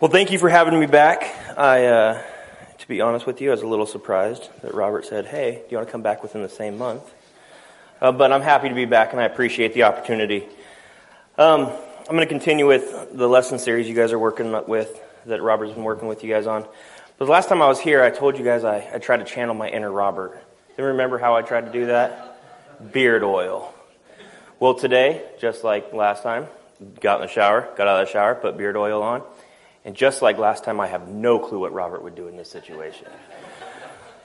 Well, thank you for having me back. I, uh, to be honest with you, I was a little surprised that Robert said, "Hey, do you want to come back within the same month?" Uh, but I'm happy to be back, and I appreciate the opportunity. Um, I'm going to continue with the lesson series you guys are working with, that Robert's been working with you guys on. But the last time I was here, I told you guys I, I tried to channel my inner Robert. You remember how I tried to do that? Beard oil. Well, today, just like last time, got in the shower, got out of the shower, put beard oil on. And just like last time, I have no clue what Robert would do in this situation.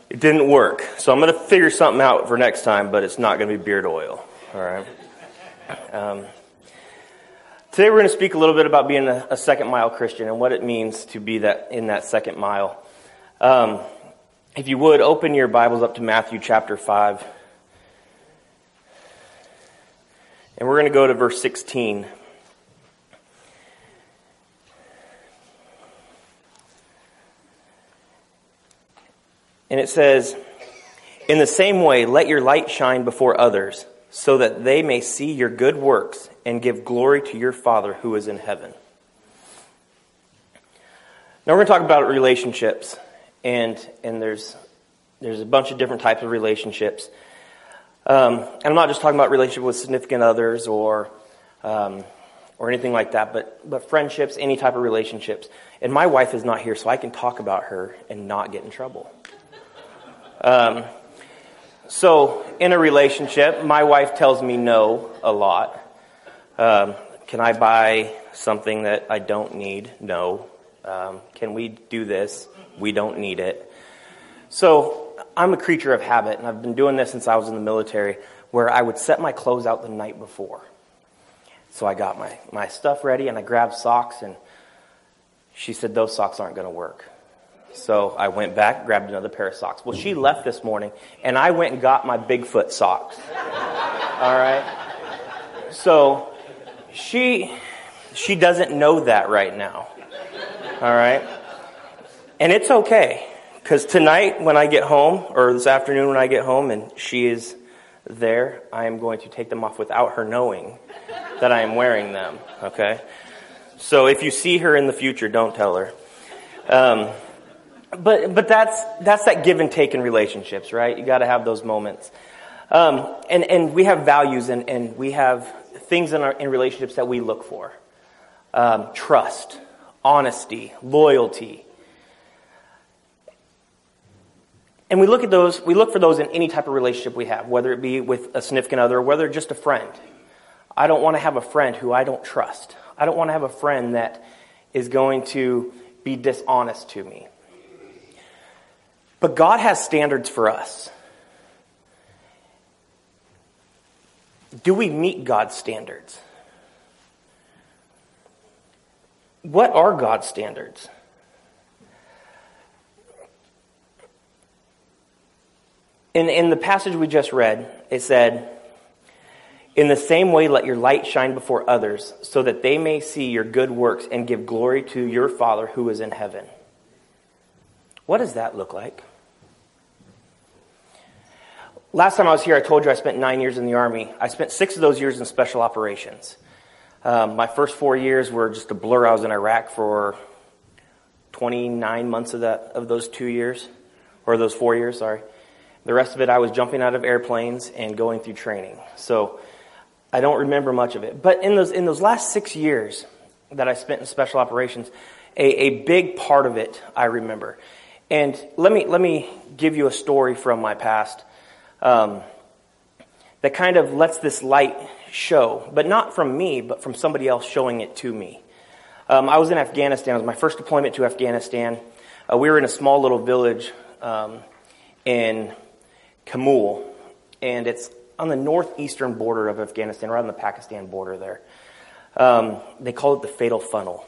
It didn't work. So I'm going to figure something out for next time, but it's not going to be beard oil. All right. Um, today we're going to speak a little bit about being a, a, second mile Christian and what it means to be that in that second mile. Um, if you would open your Bibles up to Matthew chapter five, and we're going to go to verse 16. And it says, In the same way, let your light shine before others, so that they may see your good works and give glory to your Father who is in heaven. Now we're going to talk about relationships, and, and there's, there's a bunch of different types of relationships. Um, and I'm not just talking about relationship with significant others or, um, or anything like that, but, but friendships, any type of relationships. And my wife is not here, so I can talk about her and not get in trouble. Um, so, in a relationship, my wife tells me no a lot. Um, can I buy something that I don't need? No. Um, can we do this? We don't need it. So, I'm a creature of habit, and I've been doing this since I was in the military, where I would set my clothes out the night before. So I got my, my stuff ready, and I grabbed socks, and she said, Those socks aren't going to work. So I went back, grabbed another pair of socks. Well, she left this morning, and I went and got my Bigfoot socks. All right? So she she doesn't know that right now. All right? And it's okay cuz tonight when I get home or this afternoon when I get home and she is there, I am going to take them off without her knowing that I am wearing them, okay? So if you see her in the future, don't tell her. Um, but but that's that's that give and take in relationships, right? You got to have those moments. Um, and and we have values and, and we have things in our in relationships that we look for: um, trust, honesty, loyalty. And we look at those. We look for those in any type of relationship we have, whether it be with a significant other, whether just a friend. I don't want to have a friend who I don't trust. I don't want to have a friend that is going to be dishonest to me. But God has standards for us. Do we meet God's standards? What are God's standards? In, in the passage we just read, it said, In the same way, let your light shine before others, so that they may see your good works and give glory to your Father who is in heaven. What does that look like? Last time I was here, I told you I spent nine years in the Army. I spent six of those years in special operations. Um, my first four years were just a blur. I was in Iraq for 29 months of that of those two years, or those four years. Sorry. The rest of it, I was jumping out of airplanes and going through training. So I don't remember much of it. But in those in those last six years that I spent in special operations, a, a big part of it I remember. And let me let me give you a story from my past um, that kind of lets this light show, but not from me, but from somebody else showing it to me. Um, I was in Afghanistan. It was my first deployment to Afghanistan. Uh, we were in a small little village um, in Kamul, and it's on the northeastern border of Afghanistan, right on the Pakistan border there. Um, they call it the fatal funnel.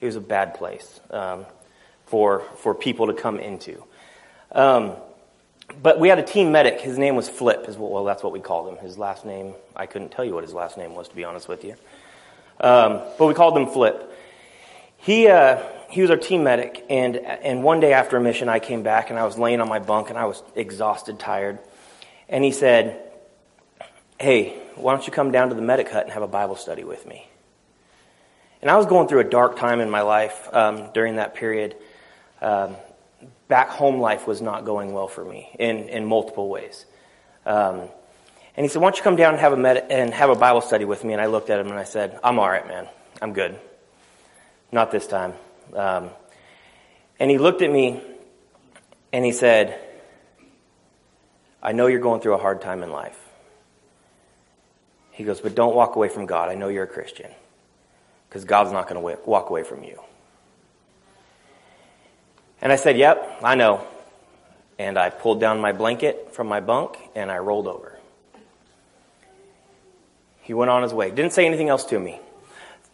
It was a bad place um, for for people to come into. Um, but we had a team medic. His name was Flip. Is well, that's what we called him. His last name, I couldn't tell you what his last name was, to be honest with you. Um, but we called him Flip. He uh, he was our team medic, and and one day after a mission, I came back and I was laying on my bunk and I was exhausted, tired, and he said, "Hey, why don't you come down to the medic hut and have a Bible study with me?" And I was going through a dark time in my life um, during that period. Um, back home life was not going well for me in, in multiple ways. Um, and he said, Why don't you come down and have, a med- and have a Bible study with me? And I looked at him and I said, I'm all right, man. I'm good. Not this time. Um, and he looked at me and he said, I know you're going through a hard time in life. He goes, But don't walk away from God. I know you're a Christian because God's not going to walk away from you. And I said, Yep, I know. And I pulled down my blanket from my bunk and I rolled over. He went on his way. Didn't say anything else to me.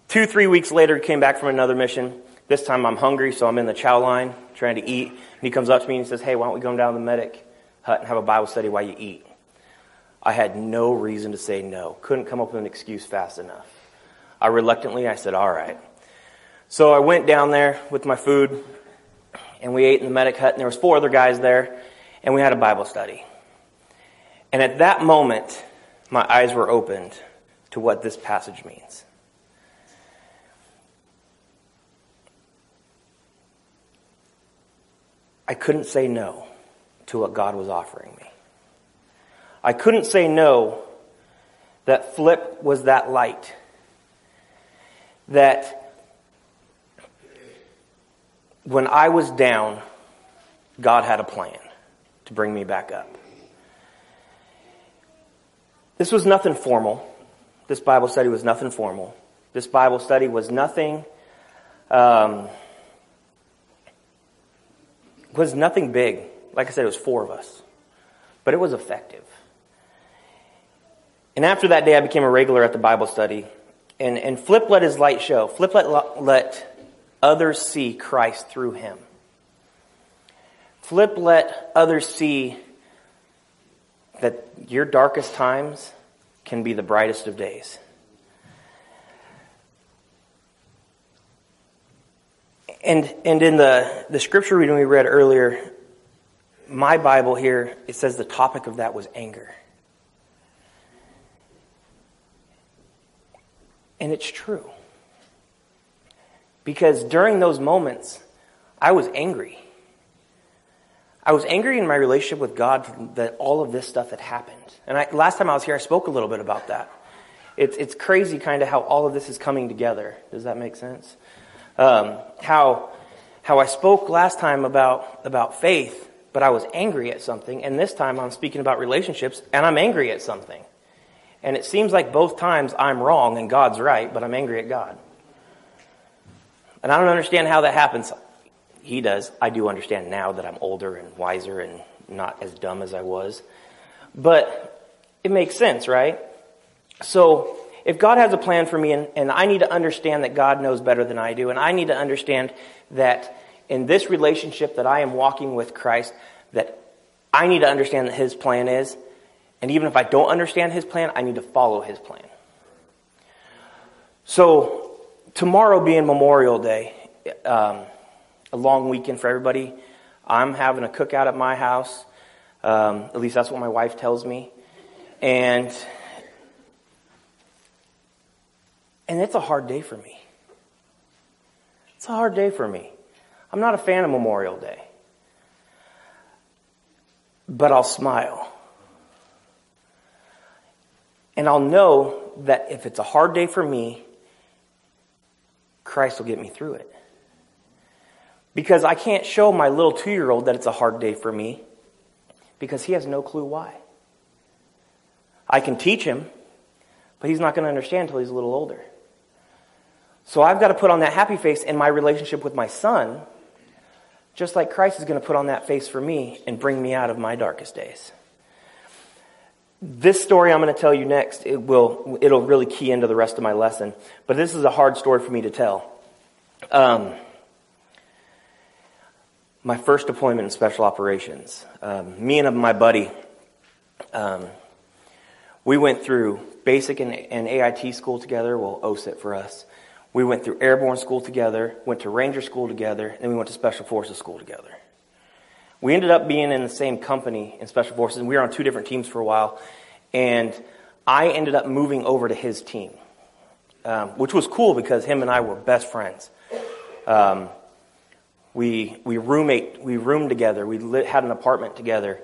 Two, three weeks later, he came back from another mission. This time I'm hungry, so I'm in the chow line trying to eat. And he comes up to me and he says, Hey, why don't we go down to the medic hut and have a Bible study while you eat? I had no reason to say no. Couldn't come up with an excuse fast enough. I reluctantly, I said, all right. So I went down there with my food, and we ate in the medic hut, and there was four other guys there, and we had a Bible study. And at that moment, my eyes were opened to what this passage means. I couldn't say no to what God was offering me. I couldn't say no that Flip was that light. That when I was down, God had a plan to bring me back up. This was nothing formal. This Bible study was nothing formal. This Bible study was nothing, um, was nothing big. Like I said, it was four of us. But it was effective. And after that day, I became a regular at the Bible study. And, and Flip let his light show. Flip let, let others see Christ through him. Flip let others see that your darkest times can be the brightest of days. And, and in the, the scripture reading we read earlier, my Bible here, it says the topic of that was anger. And it's true. Because during those moments, I was angry. I was angry in my relationship with God that all of this stuff had happened. And I, last time I was here, I spoke a little bit about that. It's, it's crazy kind of how all of this is coming together. Does that make sense? Um, how, how I spoke last time about, about faith, but I was angry at something. And this time I'm speaking about relationships and I'm angry at something. And it seems like both times I'm wrong and God's right, but I'm angry at God. And I don't understand how that happens. He does. I do understand now that I'm older and wiser and not as dumb as I was. But it makes sense, right? So if God has a plan for me and, and I need to understand that God knows better than I do, and I need to understand that in this relationship that I am walking with Christ, that I need to understand that His plan is, and even if I don't understand his plan, I need to follow his plan. So, tomorrow being Memorial Day, um, a long weekend for everybody, I'm having a cookout at my house. Um, at least that's what my wife tells me. And and it's a hard day for me. It's a hard day for me. I'm not a fan of Memorial Day. But I'll smile and I'll know that if it's a hard day for me, Christ will get me through it. Because I can't show my little two year old that it's a hard day for me because he has no clue why. I can teach him, but he's not going to understand until he's a little older. So I've got to put on that happy face in my relationship with my son, just like Christ is going to put on that face for me and bring me out of my darkest days. This story I'm going to tell you next, it will, it'll really key into the rest of my lesson. But this is a hard story for me to tell. Um, my first deployment in special operations. Um, me and my buddy, um, we went through basic and, and AIT school together, well, OSUT for us. We went through airborne school together, went to ranger school together, and we went to special forces school together. We ended up being in the same company in Special Forces, and we were on two different teams for a while. And I ended up moving over to his team. um, which was cool because him and I were best friends. Um, we we roommate we roomed together. We lit, had an apartment together.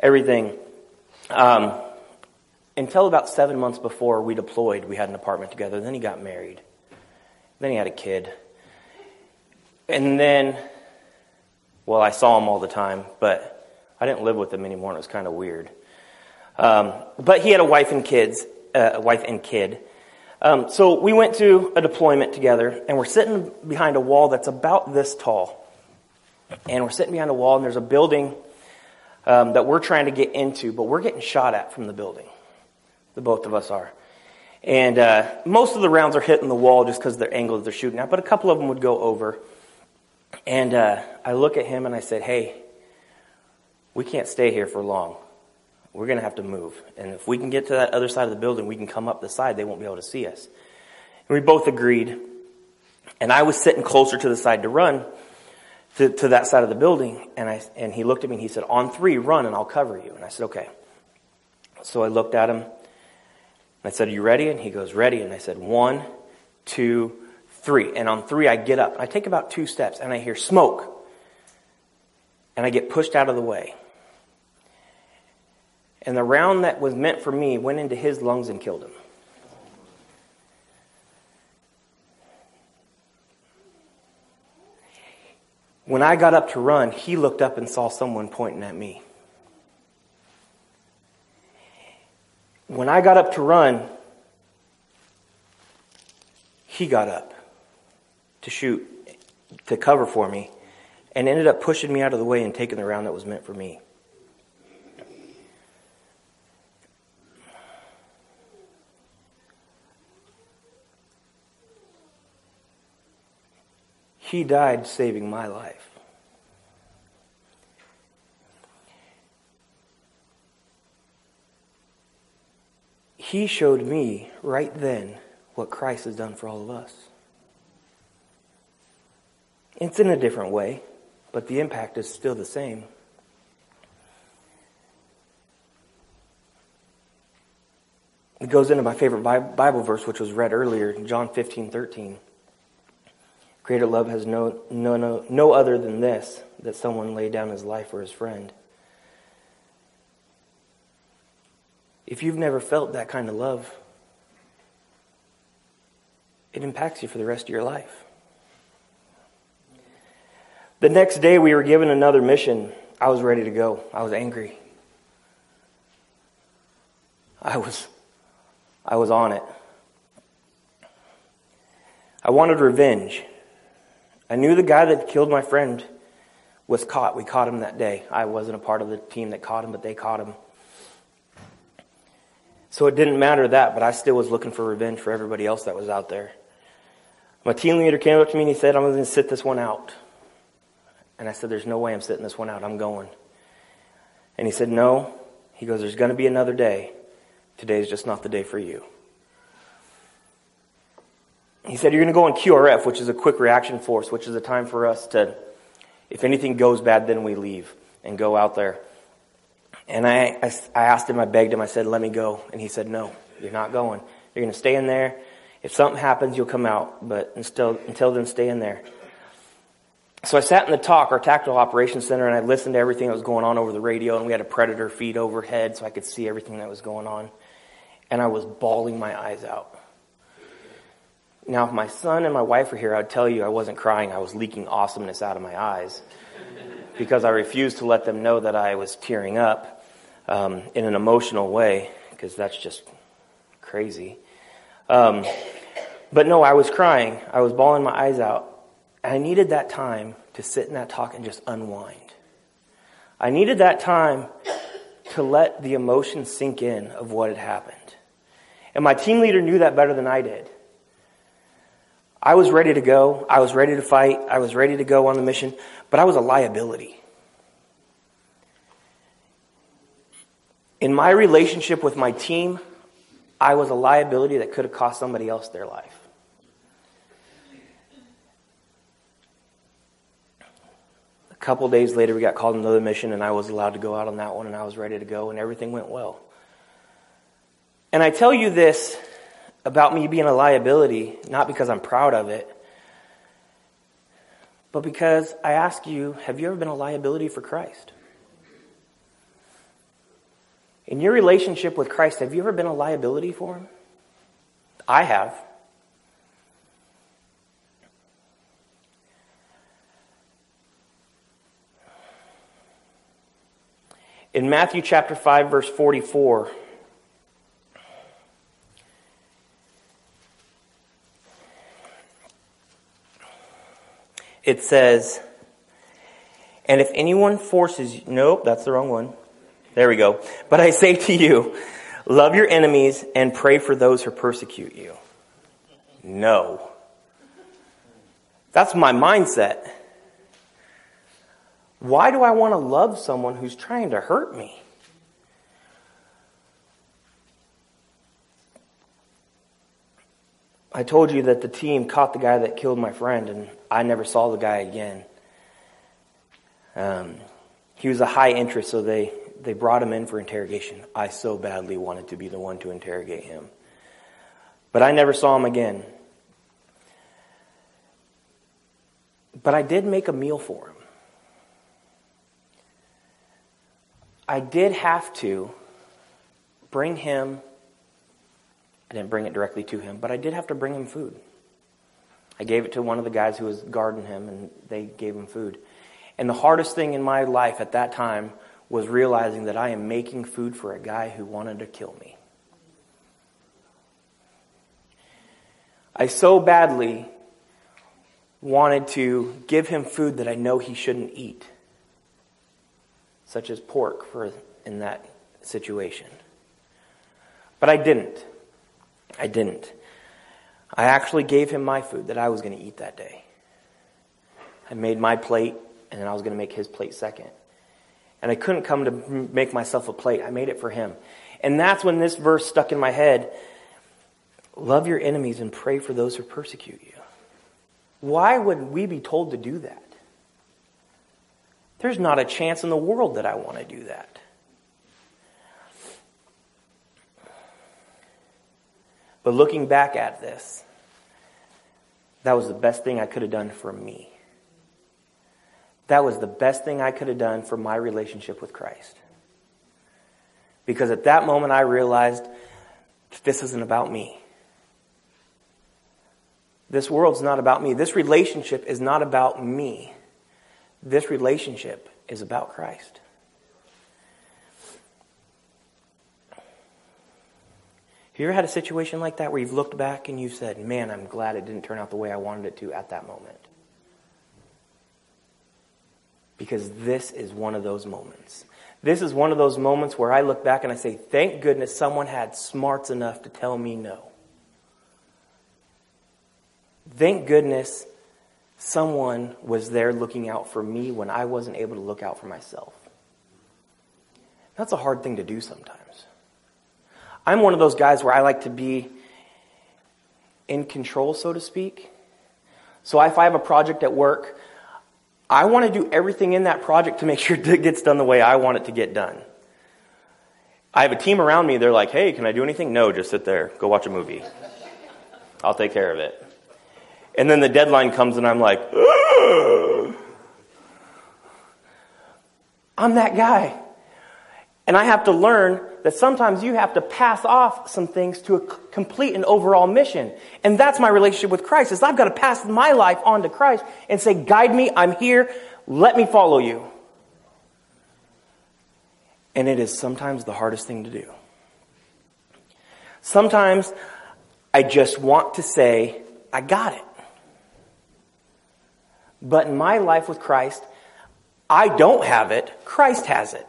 Everything. Um, until about seven months before we deployed, we had an apartment together. Then he got married. Then he had a kid. And then, well, I saw him all the time, but I didn't live with him anymore, and it was kind of weird. Um, but he had a wife and kids, uh, a wife and kid. Um, so we went to a deployment together, and we're sitting behind a wall that's about this tall. And we're sitting behind a wall, and there's a building um, that we're trying to get into, but we're getting shot at from the building. The both of us are. And uh, most of the rounds are hitting the wall just because of their angle that they're shooting at, but a couple of them would go over. And uh, I look at him and I said, Hey, we can't stay here for long. We're going to have to move. And if we can get to that other side of the building, we can come up the side. They won't be able to see us. And we both agreed. And I was sitting closer to the side to run to, to that side of the building. And, I, and he looked at me and he said, On three, run and I'll cover you. And I said, Okay. So I looked at him. I said, Are you ready? And he goes, Ready. And I said, One, two, three. And on three, I get up. I take about two steps and I hear smoke. And I get pushed out of the way. And the round that was meant for me went into his lungs and killed him. When I got up to run, he looked up and saw someone pointing at me. When I got up to run, he got up to shoot, to cover for me, and ended up pushing me out of the way and taking the round that was meant for me. He died saving my life. He showed me right then what Christ has done for all of us. It's in a different way, but the impact is still the same. It goes into my favorite Bible verse, which was read earlier, John 15, 13. Greater love has no, no, no, no other than this, that someone lay down his life for his friend. If you've never felt that kind of love, it impacts you for the rest of your life. The next day, we were given another mission. I was ready to go. I was angry. I was, I was on it. I wanted revenge. I knew the guy that killed my friend was caught. We caught him that day. I wasn't a part of the team that caught him, but they caught him. So it didn't matter that, but I still was looking for revenge for everybody else that was out there. My team leader came up to me and he said, I'm going to sit this one out. And I said, There's no way I'm sitting this one out. I'm going. And he said, No. He goes, There's going to be another day. Today's just not the day for you. He said, You're going to go on QRF, which is a quick reaction force, which is a time for us to, if anything goes bad, then we leave and go out there. And I, I, I asked him, I begged him, I said, Let me go. And he said, No, you're not going. You're going to stay in there. If something happens, you'll come out. But until, until then, stay in there. So I sat in the TOC, our Tactical Operations Center, and I listened to everything that was going on over the radio. And we had a Predator feed overhead so I could see everything that was going on. And I was bawling my eyes out. Now, if my son and my wife were here, I'd tell you I wasn't crying. I was leaking awesomeness out of my eyes because I refused to let them know that I was tearing up um, in an emotional way because that's just crazy. Um, but no, I was crying. I was bawling my eyes out. I needed that time to sit in that TOC and just unwind. I needed that time to let the emotions sink in of what had happened. And my team leader knew that better than I did. I was ready to go. I was ready to fight. I was ready to go on the mission, but I was a liability. In my relationship with my team, I was a liability that could have cost somebody else their life. Couple days later, we got called another mission, and I was allowed to go out on that one, and I was ready to go, and everything went well. And I tell you this about me being a liability, not because I'm proud of it, but because I ask you, have you ever been a liability for Christ? In your relationship with Christ, have you ever been a liability for Him? I have. In Matthew chapter 5 verse 44, it says, And if anyone forces you, nope, that's the wrong one. There we go. But I say to you, love your enemies and pray for those who persecute you. No. That's my mindset. Why do I want to love someone who's trying to hurt me? I told you that the team caught the guy that killed my friend, and I never saw the guy again. Um, he was a high interest, so they, they brought him in for interrogation. I so badly wanted to be the one to interrogate him. But I never saw him again. But I did make a meal for him. I did have to bring him, I didn't bring it directly to him, but I did have to bring him food. I gave it to one of the guys who was guarding him, and they gave him food. And the hardest thing in my life at that time was realizing that I am making food for a guy who wanted to kill me. I so badly wanted to give him food that I know he shouldn't eat such as pork for in that situation. But I didn't. I didn't. I actually gave him my food that I was going to eat that day. I made my plate, and then I was going to make his plate second. And I couldn't come to make myself a plate. I made it for him. And that's when this verse stuck in my head. Love your enemies and pray for those who persecute you. Why would we be told to do that? There's not a chance in the world that I want to do that. But looking back at this, that was the best thing I could have done for me. That was the best thing I could have done for my relationship with Christ. Because at that moment I realized this isn't about me. This world's not about me. This relationship is not about me. This relationship is about Christ. Have you ever had a situation like that where you've looked back and you've said, man, I'm glad it didn't turn out the way I wanted it to at that moment? Because this is one of those moments. This is one of those moments where I look back and I say, thank goodness someone had smarts enough to tell me no. Thank goodness someone was there looking out for me when I wasn't able to look out for myself. That's a hard thing to do sometimes. I'm one of those guys where I like to be in control, so to speak. So if I have a project at work, I want to do everything in that project to make sure it gets done the way I want it to get done. I have a team around me, they're like, hey, can I do anything? No, just sit there. Go watch a movie. I'll take care of it. And then the deadline comes and I'm like, Ugh. I'm that guy. And I have to learn that sometimes you have to pass off some things to complete an overall mission. And that's my relationship with Christ, is I've got to pass my life on to Christ and say, guide me, I'm here, let me follow you. And it is sometimes the hardest thing to do. Sometimes I just want to say, I got it. But in my life with Christ, I don't have it, Christ has it.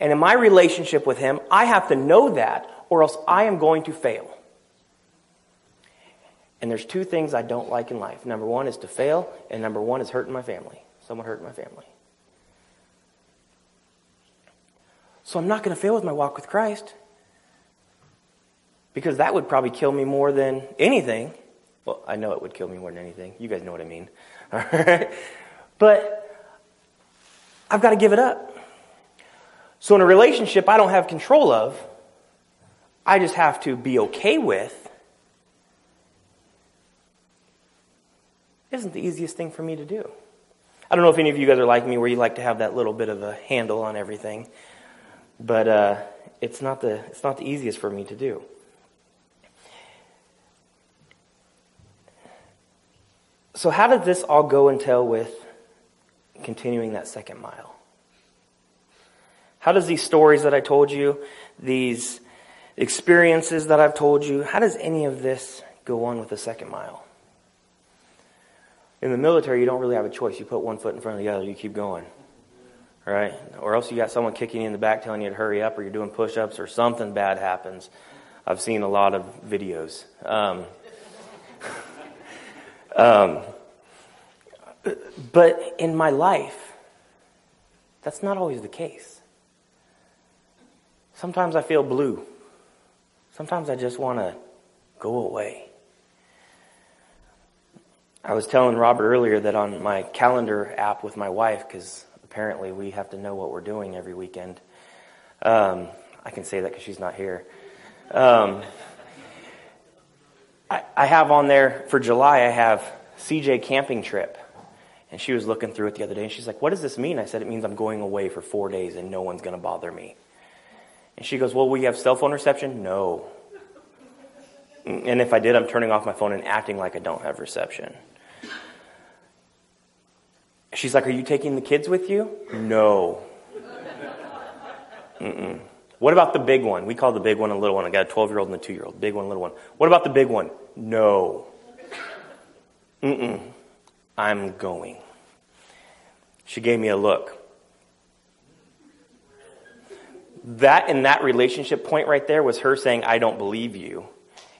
And in my relationship with Him, I have to know that, or else I am going to fail. And there's two things I don't like in life. Number one is to fail, and number one is hurting my family. Someone hurt my family. So I'm not going to fail with my walk with Christ because that would probably kill me more than anything. Well, I know it would kill me more than anything. You guys know what I mean. But I've got to give it up. So in a relationship I don't have control of, I just have to be okay with isn't the easiest thing for me to do. I don't know if any of you guys are like me where you like to have that little bit of a handle on everything, but uh, it's, not the, it's not the easiest for me to do. So, how does this all go and tell with continuing that second mile? How does these stories that I told you, these experiences that I've told you, how does any of this go on with the second mile? In the military, you don't really have a choice. You put one foot in front of the other, you keep going. Right? Or else you got someone kicking you in the back telling you to hurry up, or you're doing push ups, or something bad happens. I've seen a lot of videos. Um, um, but in my life, that's not always the case. Sometimes I feel blue. Sometimes I just want to go away. I was telling Robert earlier that on my calendar app with my wife, because apparently we have to know what we're doing every weekend. Um, I can say that because she's not here. Um, I, I have on there for July, I have CJ camping trip. And she was looking through it the other day and she's like, What does this mean? I said, It means I'm going away for four days and no one's going to bother me. And she goes, Well, we have cell phone reception? No. Mm, and if I did, I'm turning off my phone and acting like I don't have reception. She's like, Are you taking the kids with you? No. Mm-mm. What about the big one? We call the big one a little one. I got a 12 year old and a 2 year old. Big one, little one. What about the big one? No. Mm-mm. I'm going. She gave me a look. That in that relationship point right there was her saying, I don't believe you.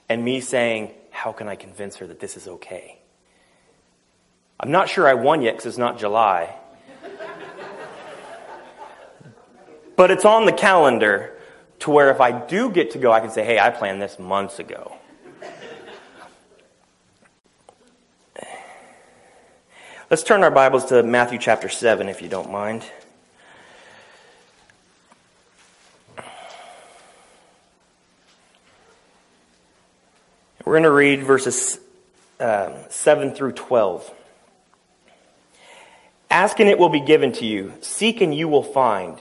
And me saying, How can I convince her that this is okay? I'm not sure I won yet because it's not July. But it's on the calendar to where if I do get to go, I can say, Hey, I planned this months ago. Let's turn our Bibles to Matthew chapter 7, if you don't mind. We're going to read verses uh, 7 through 12. Ask and it will be given to you. Seek and you will find.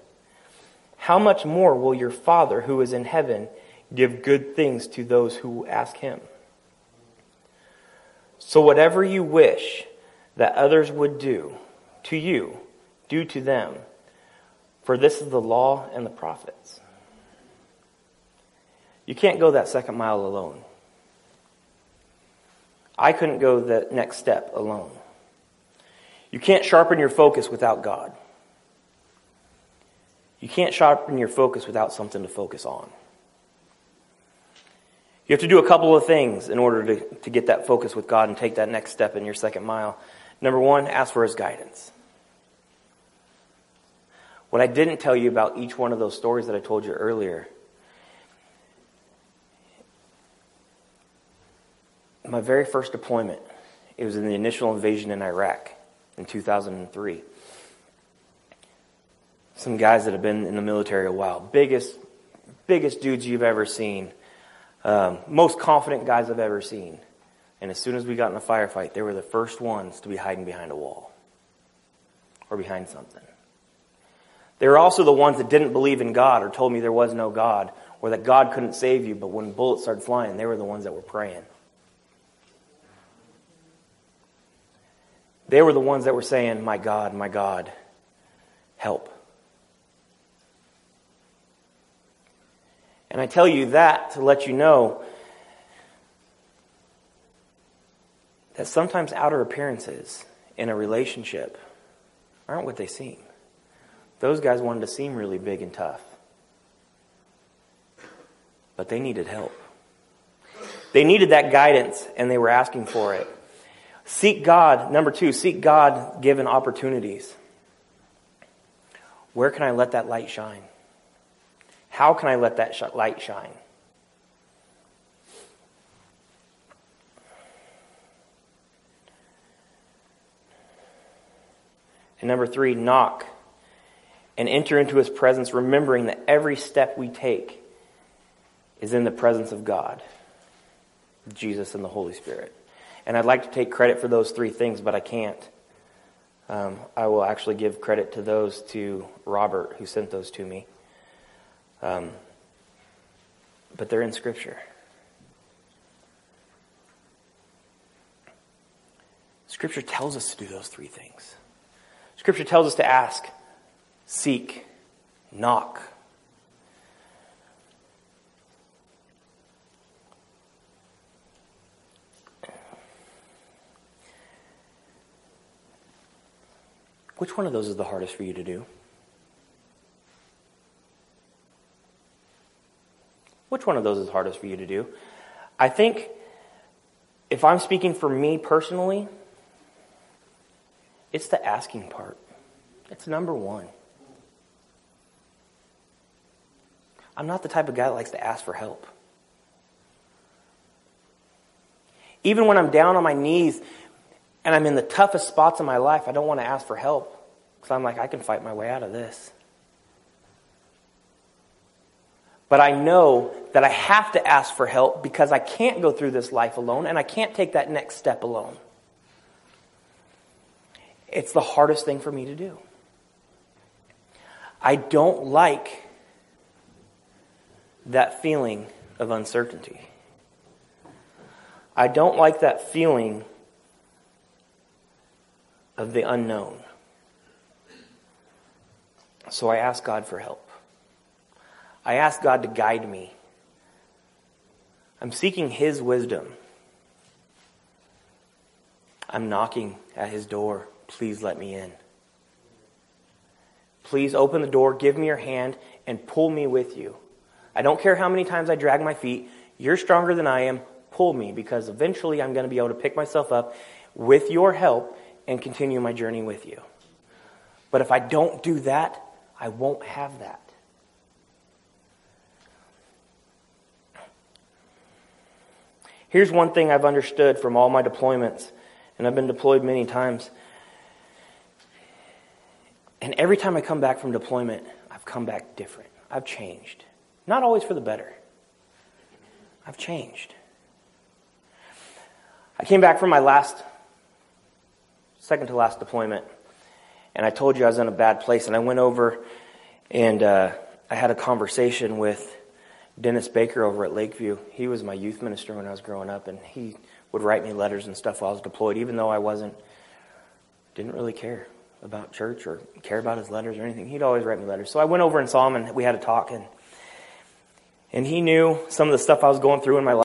how much more will your Father who is in heaven give good things to those who ask him? So whatever you wish that others would do to you, do to them for this is the law and the prophets. You can't go that second mile alone. I couldn't go the next step alone. You can't sharpen your focus without God. You can't sharpen your focus without something to focus on. You have to do a couple of things in order to, to get that focus with God and take that next step in your second mile. Number one, ask for His guidance. What I didn't tell you about each one of those stories that I told you earlier. My very first deployment, it was in the initial invasion in Iraq in 2003. Some guys that have been in the military a while, biggest, biggest dudes you've ever seen, um, most confident guys I've ever seen. And as soon as we got in a firefight, they were the first ones to be hiding behind a wall or behind something. They were also the ones that didn't believe in God or told me there was no God or that God couldn't save you, but when bullets started flying, they were the ones that were praying. They were the ones that were saying, My God, my God, help. And I tell you that to let you know that sometimes outer appearances in a relationship aren't what they seem. Those guys wanted to seem really big and tough. But they needed help. They needed that guidance and they were asking for it. Seek God. Number two, seek God given opportunities. Where can I let that light shine? How can I let that sh- light shine? And number three, knock and enter into his presence, remembering that every step we take is in the presence of God, Jesus, and the Holy Spirit. And I'd like to take credit for those three things, but I can't. Um, I will actually give credit to those to Robert who sent those to me. Um, but they're in Scripture. Scripture tells us to do those three things. Scripture tells us to ask, seek, knock. Which one of those is the hardest for you to do? Which one of those is hardest for you to do? I think if I'm speaking for me personally, it's the asking part. It's number one. I'm not the type of guy that likes to ask for help. Even when I'm down on my knees and I'm in the toughest spots in my life, I don't want to ask for help because I'm like, I can fight my way out of this. But I know that I have to ask for help because I can't go through this life alone and I can't take that next step alone. It's the hardest thing for me to do. I don't like that feeling of uncertainty. I don't like that feeling of the unknown. So I ask God for help. I ask God to guide me. I'm seeking His wisdom. I'm knocking at His door. Please let me in. Please open the door, give me your hand, and pull me with you. I don't care how many times I drag my feet. You're stronger than I am. Pull me because eventually I'm going to be able to pick myself up with your help and continue my journey with you. But if I don't do that, I won't have that. Here's one thing I've understood from all my deployments, and I've been deployed many times. And every time I come back from deployment, I've come back different. I've changed. Not always for the better. I've changed. I came back from my last, second to last deployment, and I told you I was in a bad place, and I went over and uh, I had a conversation with Dennis Baker over at Lakeview. He was my youth minister when I was growing up, and he would write me letters and stuff while I was deployed, even though I wasn't, didn't really care about church or care about his letters or anything. He'd always write me letters. So I went over and saw him, and we had a talk, and and he knew some of the stuff I was going through in my life.